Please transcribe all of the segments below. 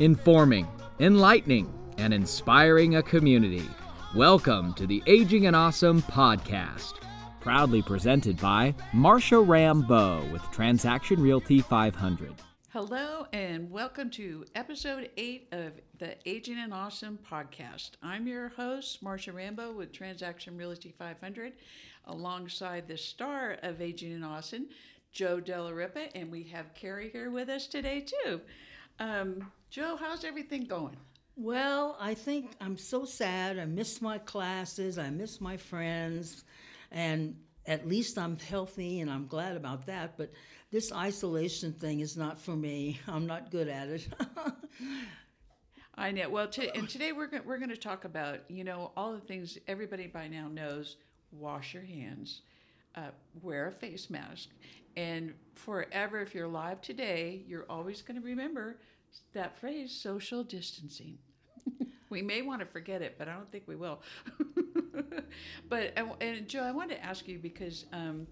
informing, enlightening, and inspiring a community. Welcome to the Aging and Awesome podcast. Proudly presented by Marsha Rambo with Transaction Realty 500. Hello, and welcome to episode eight of the Aging and Awesome podcast. I'm your host, Marsha Rambo with Transaction Realty 500, alongside the star of Aging and Awesome, Joe Delaripa, and we have Carrie here with us today, too. Um, Joe, how's everything going? Well, I think I'm so sad. I miss my classes, I miss my friends, and at least I'm healthy and I'm glad about that. But this isolation thing is not for me. I'm not good at it. I know. Well, and today we're go- we're going to talk about you know all the things everybody by now knows: wash your hands, uh, wear a face mask, and forever, if you're alive today, you're always going to remember that phrase: social distancing. we may want to forget it, but I don't think we will. but and, Joe, I want to ask you because um,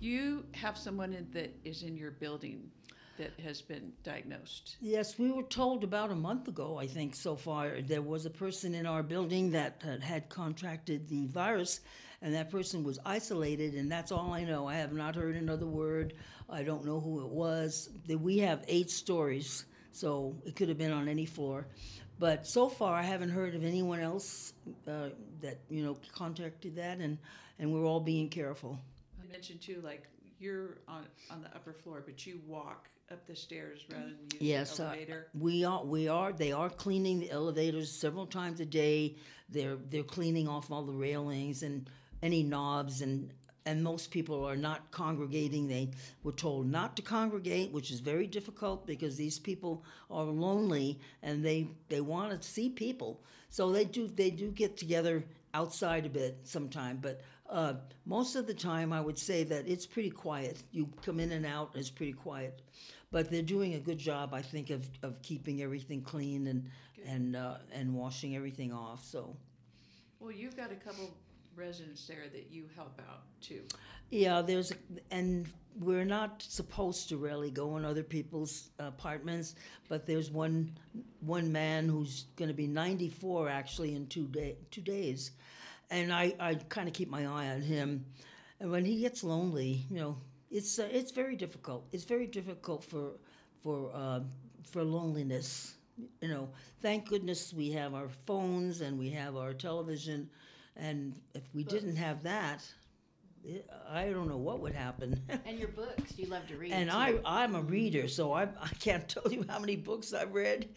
you have someone that is in your building that has been diagnosed. yes, we were told about a month ago, I think, so far, there was a person in our building that had- contracted the virus, and that person was isolated, and that's all I know. I have not heard another word. I don't know who it was. We have eight stories, so it could have been on any floor. But so far, I haven't heard of anyone else uh, that you know contacted that, and and we're all being careful. I mentioned too, like you're on on the upper floor, but you walk up the stairs rather than use Yes, the uh, we are. We are. They are cleaning the elevators several times a day. They're they're cleaning off all the railings and any knobs and and most people are not congregating. They were told not to congregate, which is very difficult because these people are lonely and they they want to see people. So they do they do get together outside a bit sometime, but. Uh, most of the time, I would say that it's pretty quiet. You come in and out, it's pretty quiet but they're doing a good job, I think, of, of keeping everything clean and and uh, and washing everything off. So Well, you've got a couple residents there that you help out too. yeah, there's and we're not supposed to really go in other people's apartments, but there's one one man who's going to be 94 actually in two day two days, and I I kind of keep my eye on him, and when he gets lonely, you know, it's uh, it's very difficult. It's very difficult for for uh, for loneliness. You know, thank goodness we have our phones and we have our television, and if we didn't have that, it, I don't know what would happen. And your books, you love to read. and too. I I'm a reader, so I I can't tell you how many books I've read,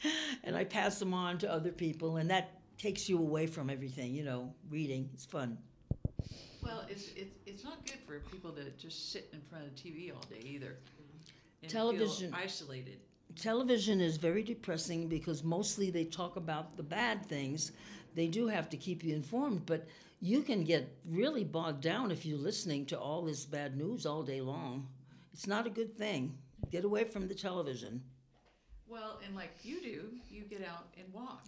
and I pass them on to other people, and that takes you away from everything. You know, reading it's fun. Well, it's it's it's not good for people to just sit in front of TV all day either. And Television- feel isolated. television is very depressing because mostly they talk about the bad things. They do have to keep you informed, but you can get really bogged down if you're listening to all this bad news all day long. It's not a good thing. Get away from the television. Well, and like you do, you get out and walk.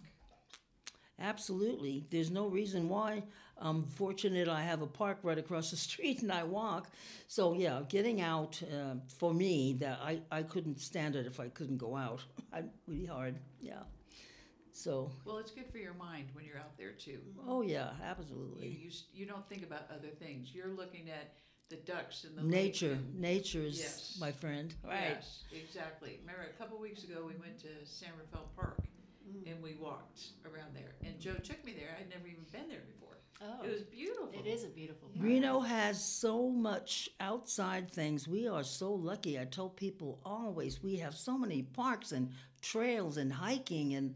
Absolutely. There's no reason why. I'm fortunate I have a park right across the street and I walk. So, yeah, getting out uh, for me, that I, I couldn't stand it if I couldn't go out. I, really hard. Yeah. So, Well, it's good for your mind when you're out there too. oh, yeah, absolutely. you, s- you don't think about other things. You're looking at the ducks and the Nature. and- Nature is Yes. my friend. Right. Yes, exactly. Remember, a couple weeks ago, we went to San Rafael Park Mm. and we walked around there. And Joe took me there. I'd never even been there before. oh, It was beautiful. it is a beautiful. park. Reno has so much outside things. We are so lucky. I tell people always we have so many parks and trails and hiking and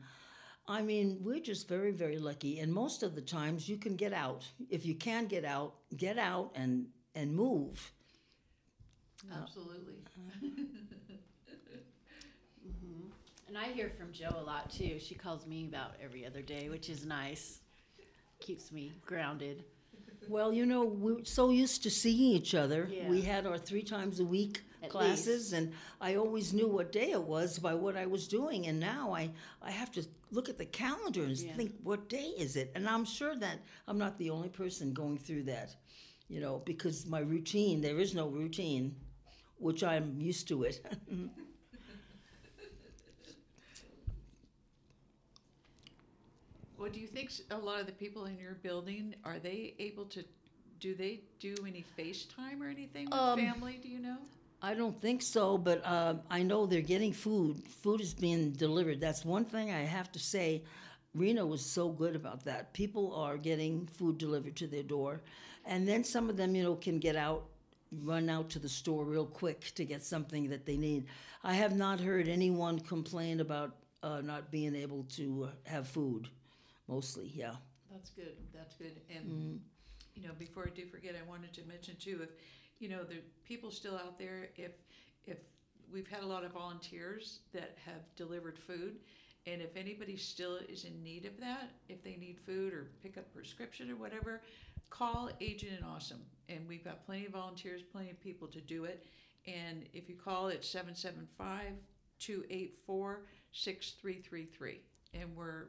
I mean, we're just very very lucky and most of the times you can get out. If you can get out, get out and and move. Absolutely. Uh-huh. And I hear from Joe a lot too. She calls me about every other day, which is nice. Keeps me grounded. Well, you know, we're so used to seeing each other. Yeah. We had our three times a week At classes, and I always knew what day it was by what I was doing. And now I, I have to look at the calendar and Yeah. think, what day is it? And I'm sure that I'm not the only person going through that, you know, because my routine, there is no routine, which I'm used to it. Well, do you think a lot of the people in your building are they able to? Do they do any FaceTime or anything with Um, family? Do you know? I don't think so, but um, I know they're getting food. Food is being delivered. That's one thing I have to say. Reno was so good about that. People are getting food delivered to their door, and then some of them, you know, can get out, run out to the store real quick to get something that they need. I have not heard anyone complain about uh, not being able to uh, have food. Mostly, yeah. That's good. That's good. And mm-hmm. you know, before I do forget, I wanted to mention too, if you know, the people still out there, if if we've had a lot of volunteers that have delivered food, and if anybody still is in need of that, if they need food or pick up prescription or whatever, call Aging and Awesome, and we've got plenty of volunteers, plenty of people to do it. And if you call, it's 775 284 6333. And we're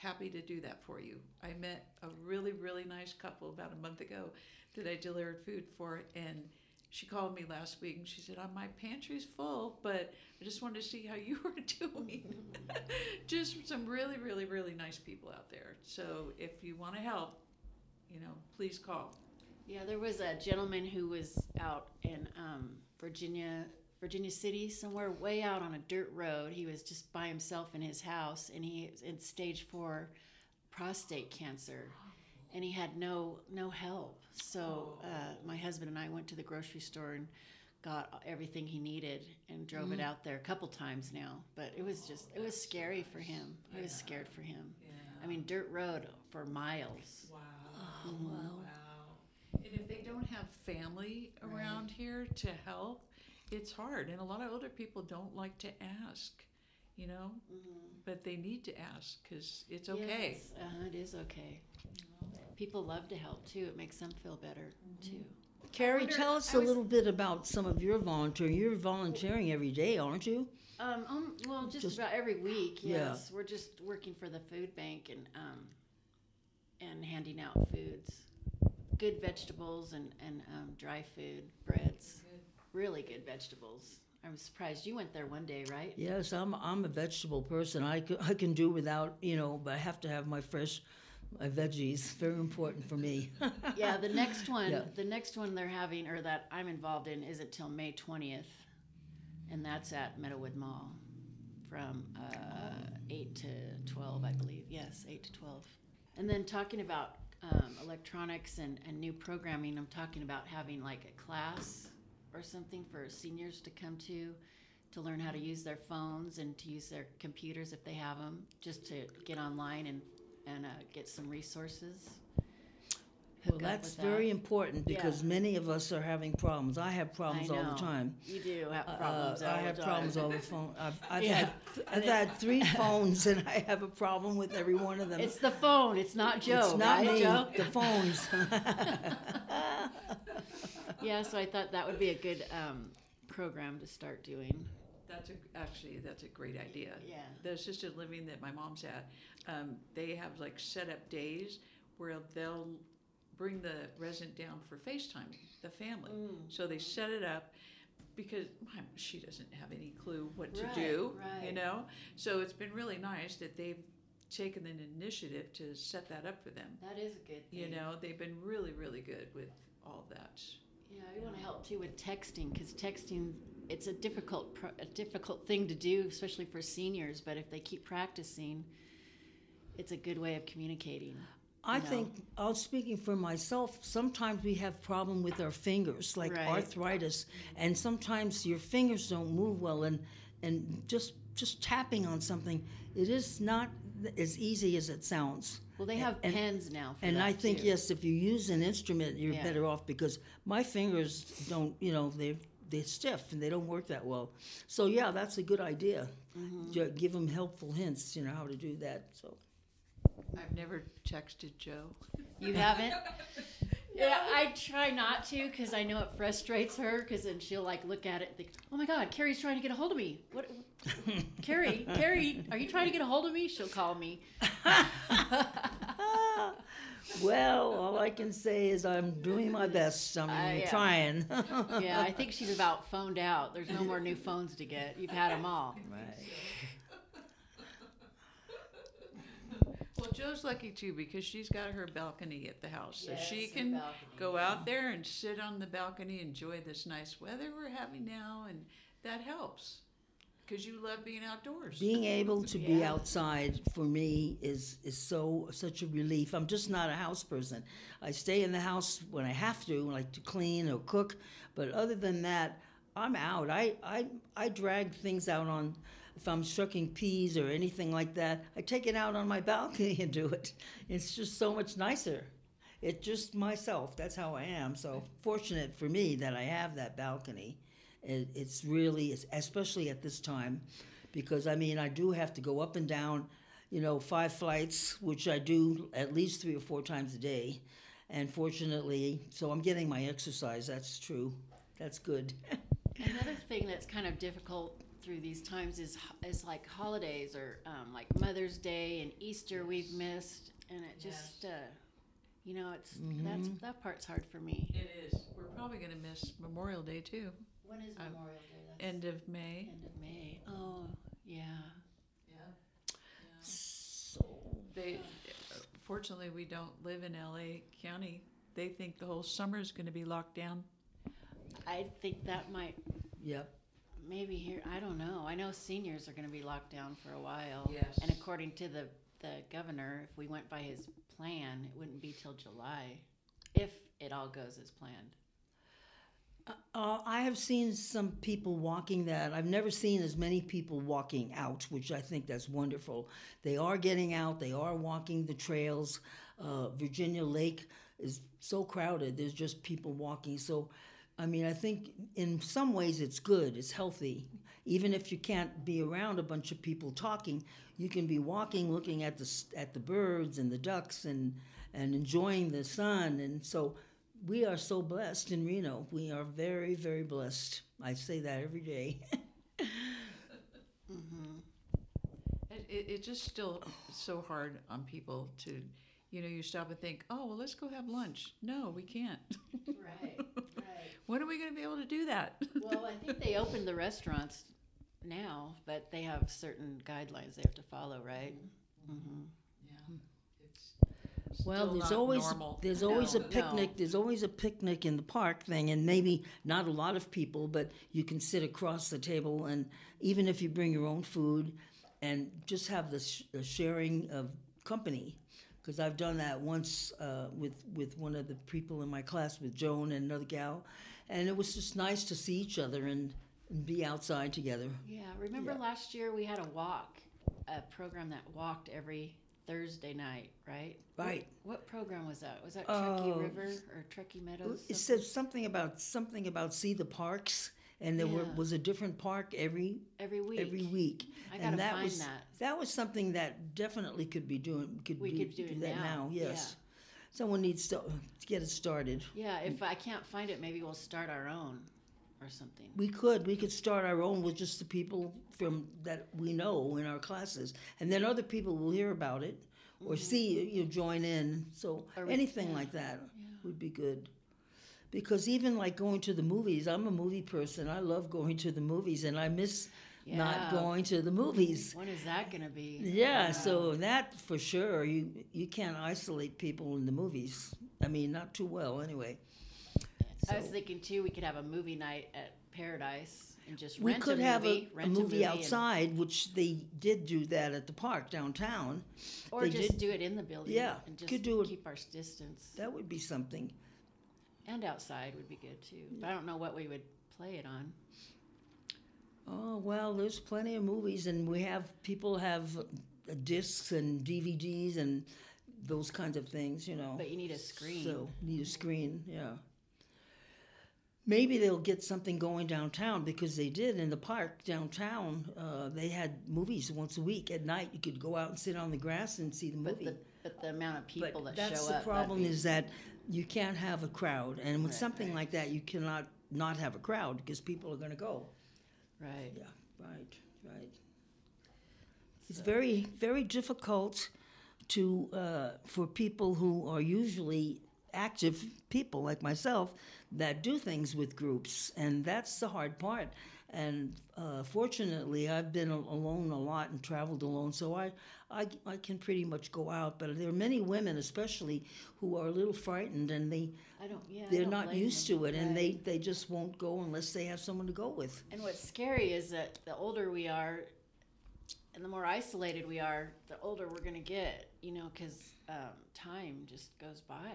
happy to do that for you. I met a really, really nice couple about a month ago that I delivered food for, and she called me last week and she said, oh, My pantry's full, but I just wanted to see how you were doing. just some really, really, really nice people out there. So if you want to help, you know, please call. Yeah, there was a gentleman who was out in um, Virginia, Virginia City, somewhere way out on a dirt road. He was just by himself in his house, and he was in stage four prostate cancer, and he had no no help. So uh, my husband and I went to the grocery store and got everything he needed and drove it out there a couple times now. But it was just it was scary for him. I was scared for him. I mean, dirt road for miles. Wow. wow. And if they don't have family around here to help, it's hard. And a lot of older people don't like to ask, you know, but they need to ask because it's okay. Yes, uh, it is okay. People love to help too. It makes them feel better too. Carrie, wonder- tell us I a was- little bit about some of your volunteering. You're volunteering every day, aren't you? Um, um well, just, Just- about every week. Yeah. Yes, we're just working for the food bank and um, and handing out foods, good vegetables and and um, dry food, breads, really good vegetables. I'm surprised you went there one day, right? Yes, I'm I'm a vegetable person. I can, I can do without, you know, but I have to have my fresh my veggies. Very important for me. yeah, the next one, Yeah. the next one they're having, or that I'm involved in, isn't till May 20th, and that's at Meadowood Mall from uh, 8 to 12, I believe. Yes, 8 to 12. And then talking about um, electronics and, and new programming, I'm talking about having like a class or something for seniors to come to to learn how to use their phones and to use their computers if they have them, just to get online and, and uh, get some resources. well, that's very that. important because Yeah. many of us are having problems. I have problems I all the time. You do have Uh, problems. I have the problems time. all the phone. I've, I've Yeah. had I've had three phones and I have a problem with every one of them. It's the phone. It's not Joe. It's not right, me. Joe? The phones. Yeah, so I thought that would be a good um, program to start doing. That's a, actually that's a great idea. Yeah. The assisted living that my mom's at, um, they have like set up days where they'll bring the resident down for FaceTime, the family. Mm. So they set it up because my, she doesn't have any clue what to Right, do, you know. So it's been really nice that they've taken an initiative to set that up for them. That is a good thing. You know, they've been really, really good with all that. Yeah, we want to help too with texting because texting it's a difficult a difficult thing to do, especially for seniors. But if they keep practicing, it's a good way of communicating. I No. think, uh, speaking for myself, sometimes we have problem with our fingers, like Right. arthritis, and sometimes your fingers don't move well, and and just just tapping on something, it is not as easy as it sounds. Well, they have and- pens now. For And that I think too. yes, if you use an instrument, you're Yeah. better off because my fingers don't, you know, they they're stiff and they don't work that well. So yeah, that's a good idea. Mm-hmm. Ju- Give them helpful hints, you know, how to do that. So. I've never texted Joe. You haven't? yeah, I try not to because I know it frustrates her. Because then she'll like look at it and think, "Oh my God, Carrie's trying to get a hold of me." What? Carrie, Carrie, are you trying to get a hold of me? She'll call me. Well, all I can say is I'm doing my best. I'm Uh, yeah. trying. Yeah, I think she's about phoned out. There's no more new phones to get. You've had them all. right. Well, Joe's lucky too because she's got her balcony at the house, so she Yes, her can balcony, go out there and sit on the balcony, enjoy this nice weather we're having now, and that helps because you love being outdoors. Being able to be Yeah. outside for me is is so such a relief. I'm just not a house person. I stay in the house when I have to, like to clean or cook, but other than that, I'm out. I I I drag things out on if I'm shucking peas or anything like that. I take it out on my balcony and do it. It's just so much nicer. It's just myself. That's how I am. So fortunate for me that I have that balcony. It, it's really, it's, especially at this time, because I mean, I do have to go up and down, you know, five flights, which I do at least three or four times a day. And fortunately, so I'm getting my exercise. That's true. That's good. Another thing that's kind of difficult through these times is is like holidays or um, like Mother's Day and Easter we've missed, and it just uh, you know it's that's that part's hard for me. It is. We're probably going to miss Memorial Day too. When is Uh, Memorial Day? That's End of May. end of May. Oh yeah. Yeah. so, They, fortunately, we don't live in LA County. They think the whole summer is going to be locked down. I think that might yep. Maybe here. I don't know. I know seniors are going to be locked down for a while. Yes. And according to the the governor, if we went by his plan, it wouldn't be till July, if it all goes as planned. Uh, I have seen some people walking that. I've never seen as many people walking out, which I think that's wonderful. They are getting out. They are walking the trails. Uh, Virginia Lake is so crowded. There's just people walking. So, I mean, I think in some ways it's good. It's healthy. Even if you can't be around a bunch of people talking, you can be walking, looking at the at the birds and the ducks, and and enjoying the sun. And so, we are so blessed in Reno. We are very, very blessed. I say that every day. Mm-hmm. It, it, it's just still so hard on people to, you know, you stop and think, oh, well, let's go have lunch. No, we can't. Right. Right. when are we going to be able to do that? well, I think they opened the restaurants now, but they have certain guidelines they have to follow, right? Mm-hmm. yeah. It's well, there's always normal. there's always a picnic. no. There's always a picnic in the park thing, and maybe not a lot of people, but you can sit across the table, and even if you bring your own food, and just have the, sh- the sharing of company. Because I've done that once uh, with with one of the people in my class, with Joan and another gal, and it was just nice to see each other and, and be outside together. Yeah. Remember Yeah. last year we had a walk, a program that walked every Thursday night, right? Right. What, what program was that? Was that oh. Truckee Oh, River or Truckee Meadows? It Something- said something about something about see the parks, and there were, was a different park every every week. every week. I and gotta that find was that. that was something that definitely could be doing. Could We do, could do it that now, Yes, someone needs to, to get it started. Yeah. If I can't find it, maybe we'll start our own or something. We could we could start our own with just the people from that we know in our classes, and then other people will hear about it or see you join in. So Mm-hmm. Or anything yeah. like that would be good. Because even like going to the movies, I'm a movie person. I love going to the movies, and I miss not going to the movies. When is that going to be? Yeah, so that for sure, you you can't isolate people in the movies. I mean, not too well anyway. I was thinking too, we could have a movie night at Paradise and just We rent could a have movie, a, a movie and- outside, which they did do that at the park downtown. or they just did- do it in the building. Yeah, and just could do it- keep our distance. That would be something. And outside would be good too. But I don't know what we would play it on. Oh well, there's plenty of movies, and we have people have discs and DVDs and those kinds of things, you know. But you need a screen. So need a screen, yeah. Maybe they'll get something going downtown because they did in the park downtown. Uh, they had movies once a week at night. You could go out and sit on the grass and see the but movie. the but the amount of people but that that's show the up. that'd problem is that you can't have a crowd, and with Right, something right. like that, you cannot not have a crowd because people are going to go. Right. Yeah, right, right. It's very, very difficult to uh, for people who are usually active people like myself that do things with groups, and that's the hard part. And uh, fortunately, I've been alone a lot and traveled alone, so I, I, I can pretty much go out. But there are many women, especially, who are a little frightened and they I don't, yeah, they're don't not used them. to it, and Right. they they just won't go unless they have someone to go with. And what's scary is that the older we are, and the more isolated we are, the older we're gonna get. You know, because um, time just goes by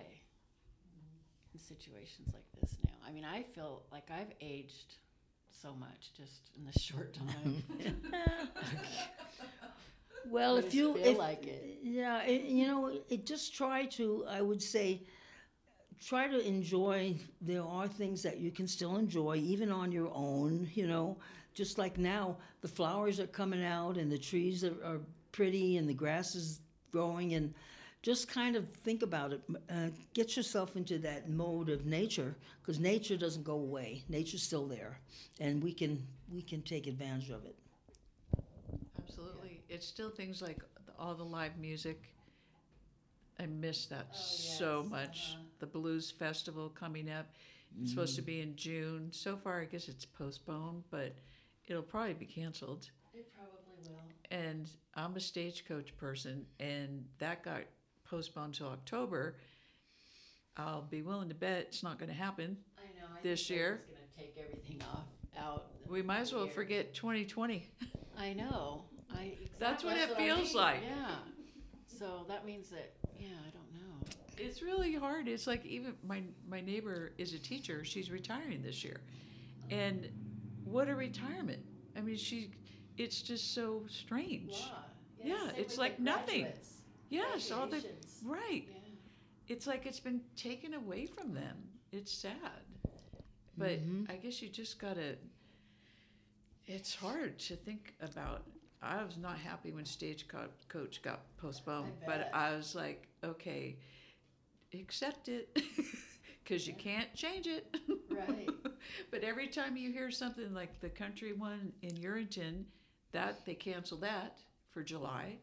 in situations like this now. I mean, I feel like I've aged so much just in this short time. Well, I if you feel if, like it. yeah, it, you know, it just try to. I would say, try to enjoy. There are things that you can still enjoy, even on your own. You know, just like now, the flowers are coming out and the trees are, are pretty and the grass is growing, and just kind of think about it. Uh, get yourself into that mode of nature, because nature doesn't go away. Nature's still there, and we can we can take advantage of it. Absolutely. It's still things like all the live music. I miss that so yes, much. uh-huh. The Blues Festival coming up. It's supposed to be in June. So far, I guess it's postponed, but it'll probably be canceled. It probably will. And I'm a stagecoach person, and that got postponed till October. I'll be willing to bet it's not going to happen. I know. I This think year? Gonna take everything off out. We might as well year. forget 2020. I know. I. That's what exactly, it I feels mean. like. Yeah. So that means that. Yeah, I don't know. It's really hard. It's like even my my neighbor is a teacher. She's retiring this year, and what a retirement! I mean, she. It's just so strange. Yeah, same it's like nothing. graduates. Yes, all the right. Yeah. It's like it's been taken away from them. It's sad, but mm-hmm. I guess you just gotta. It's hard to think about. I was not happy when Stagecoach got postponed, I but. I was like, okay, accept it, because you can't change it. Right. but every time you hear something like the country one in Yerington, that they canceled that for July.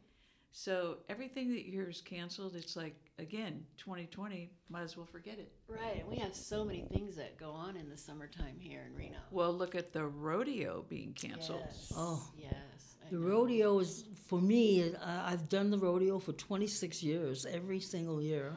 So everything that you hear is canceled. It's like again, 2020. Might as well forget it. Right, and we have so many things that go on in the summertime here in Reno. Well, look at the rodeo being canceled. Yes. Oh. Yes. I The know. rodeo is for me. Uh, I've done the rodeo for 26 years, every single year,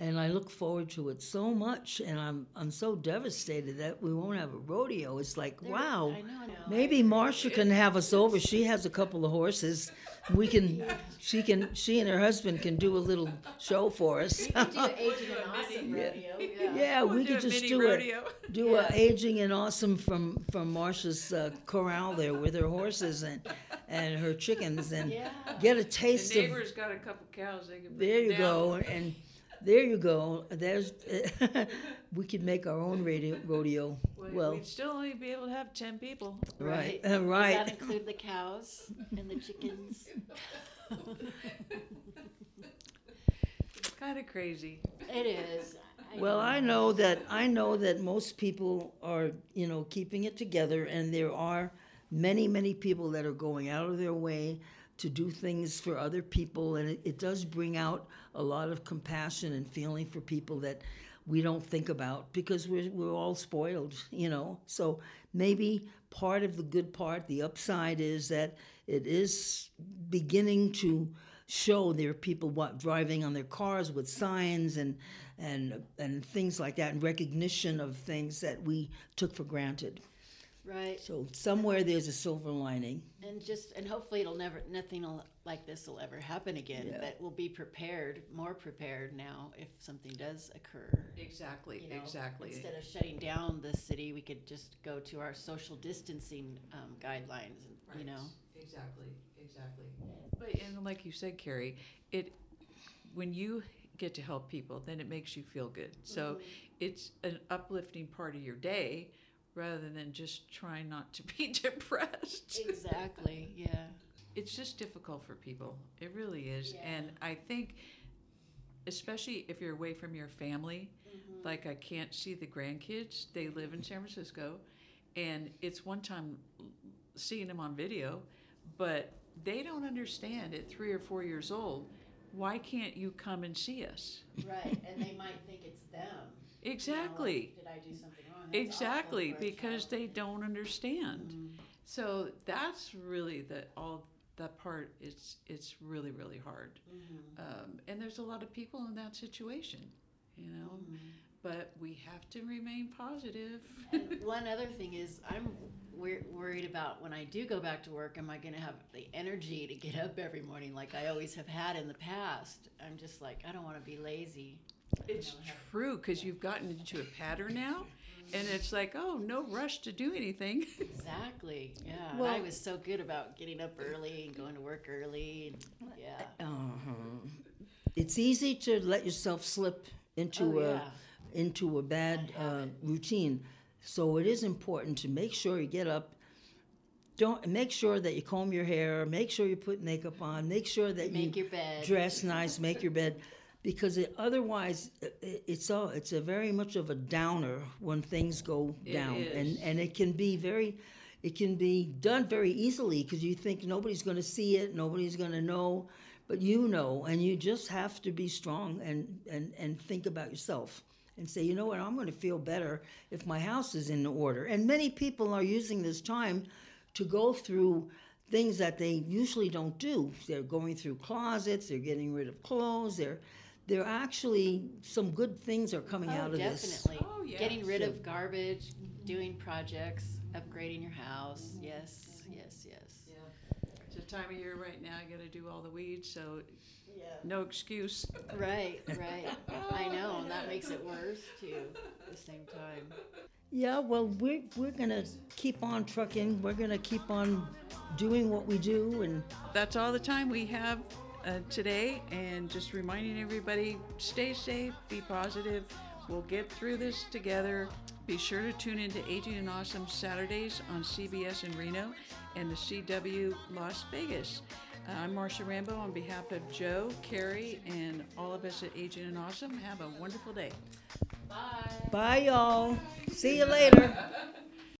and I look forward to it so much. And I'm I'm so devastated that we won't have a rodeo. It's like There- wow. I know. I know. Maybe Marcia can have us over. She has a couple of horses. We can, she can, she and her husband can do a little show for us. We could do aging and awesome rodeo. Yeah. Yeah, We'll we do could a just mini do rodeo. it. Do a aging and awesome from from Marcia's uh, corral there with her horses and and her chickens and Yeah. get a The taste of. neighbor's got a couple cows. They can bring There you down. go, and there you go. There's we could make our own radio, rodeo. Well, Well, we'd still only be able to have 10 people. right, uh, Does right. that include the cows and the chickens? It's kind of crazy. it is. Well, I know that I know that most people are, you know, keeping it together, and there are many, many people that are going out of their way to do things for other people, and it, it does bring out a lot of compassion and feeling for people that we don't think about because we're we're all spoiled, you know. So maybe part of the good part, the upside, is that it is beginning to show there are people what, driving on their cars with signs and and and things like that, and recognition of things that we took for granted. Right. So somewhere there's a silver lining. And just and hopefully it'll never nothing will, like this will ever happen again. Yeah. But we'll be prepared, more prepared now if something does occur. Exactly, you know, exactly. Instead of shutting down the city, we could just go to our social distancing um, guidelines. and You know. Exactly, exactly. But and like you said, Carrie, it when you get to help people, then it makes you feel good. So it's an uplifting part of your day rather than just trying not to be depressed. Exactly. Yeah. It's just difficult for people. It really is. And I think especially if you're away from your family, mm-hmm. like I can't see the grandkids, they live in San Francisco, and it's one time seeing them on video, but they don't understand at three or four years old. Why can't you come and see us? Right. And they might think it's them. You know, like, Exactly. Did I do something? Exactly because they don't understand. So that's really the all that part. It's it's really really hard, um, and there's a lot of people in that situation, you know. But we have to remain positive. One other thing is, I'm wor- worried about when I do go back to work, am I going to have the energy to get up every morning like I always have had in the past? I'm just like, I don't want to be lazy. It's true because you've gotten into a pattern now, and it's like, oh, no rush to do anything. Exactly. Yeah. and Well- I was so good about getting up early and going to work early. And, yeah. Uh-huh. It's easy to let yourself slip into Oh, a yeah. into a bad uh, routine. So it is important to make sure you get up. Don't make sure that you comb your hair. Make sure you put makeup on. Make sure that Make you your bed. dress nice. Make your bed, because it, otherwise uh, i- i- it's all it's a very much of a downer when things go It down, and and it can be very. It can be done very easily because you think nobody's going to see it, nobody's going to know, but you know, and you just have to be strong and and and think about yourself and say, you know what, I'm going to feel better if my house is in order. And many people are using this time to go through things that they usually don't do. They're going through closets, they're getting rid of clothes, they're they're actually some good things are coming Oh, out of this. definitely. Oh, yeah. Getting rid So- of garbage, doing projects, upgrading your house. Mm-hmm. Yes, yes, yes. Yeah. It's the time of year right now. I got to do all the weeds, so no excuse. Right, right. I know, and that makes it worse too. At the same time. Yeah, well, we're, we're going to keep on trucking. We're going to keep on doing what we do. And That's all the time we have uh, today, and just reminding everybody: stay safe, be positive. We'll get through this together. Be sure to tune into Aging and Awesome Saturdays on CBS in Reno and the CW Las Vegas. Uh, I'm Marcia Rambo on behalf of Joe, Carrie, and all of us at Aging and Awesome. Have a wonderful day. Bye. bye, y'all. See you later.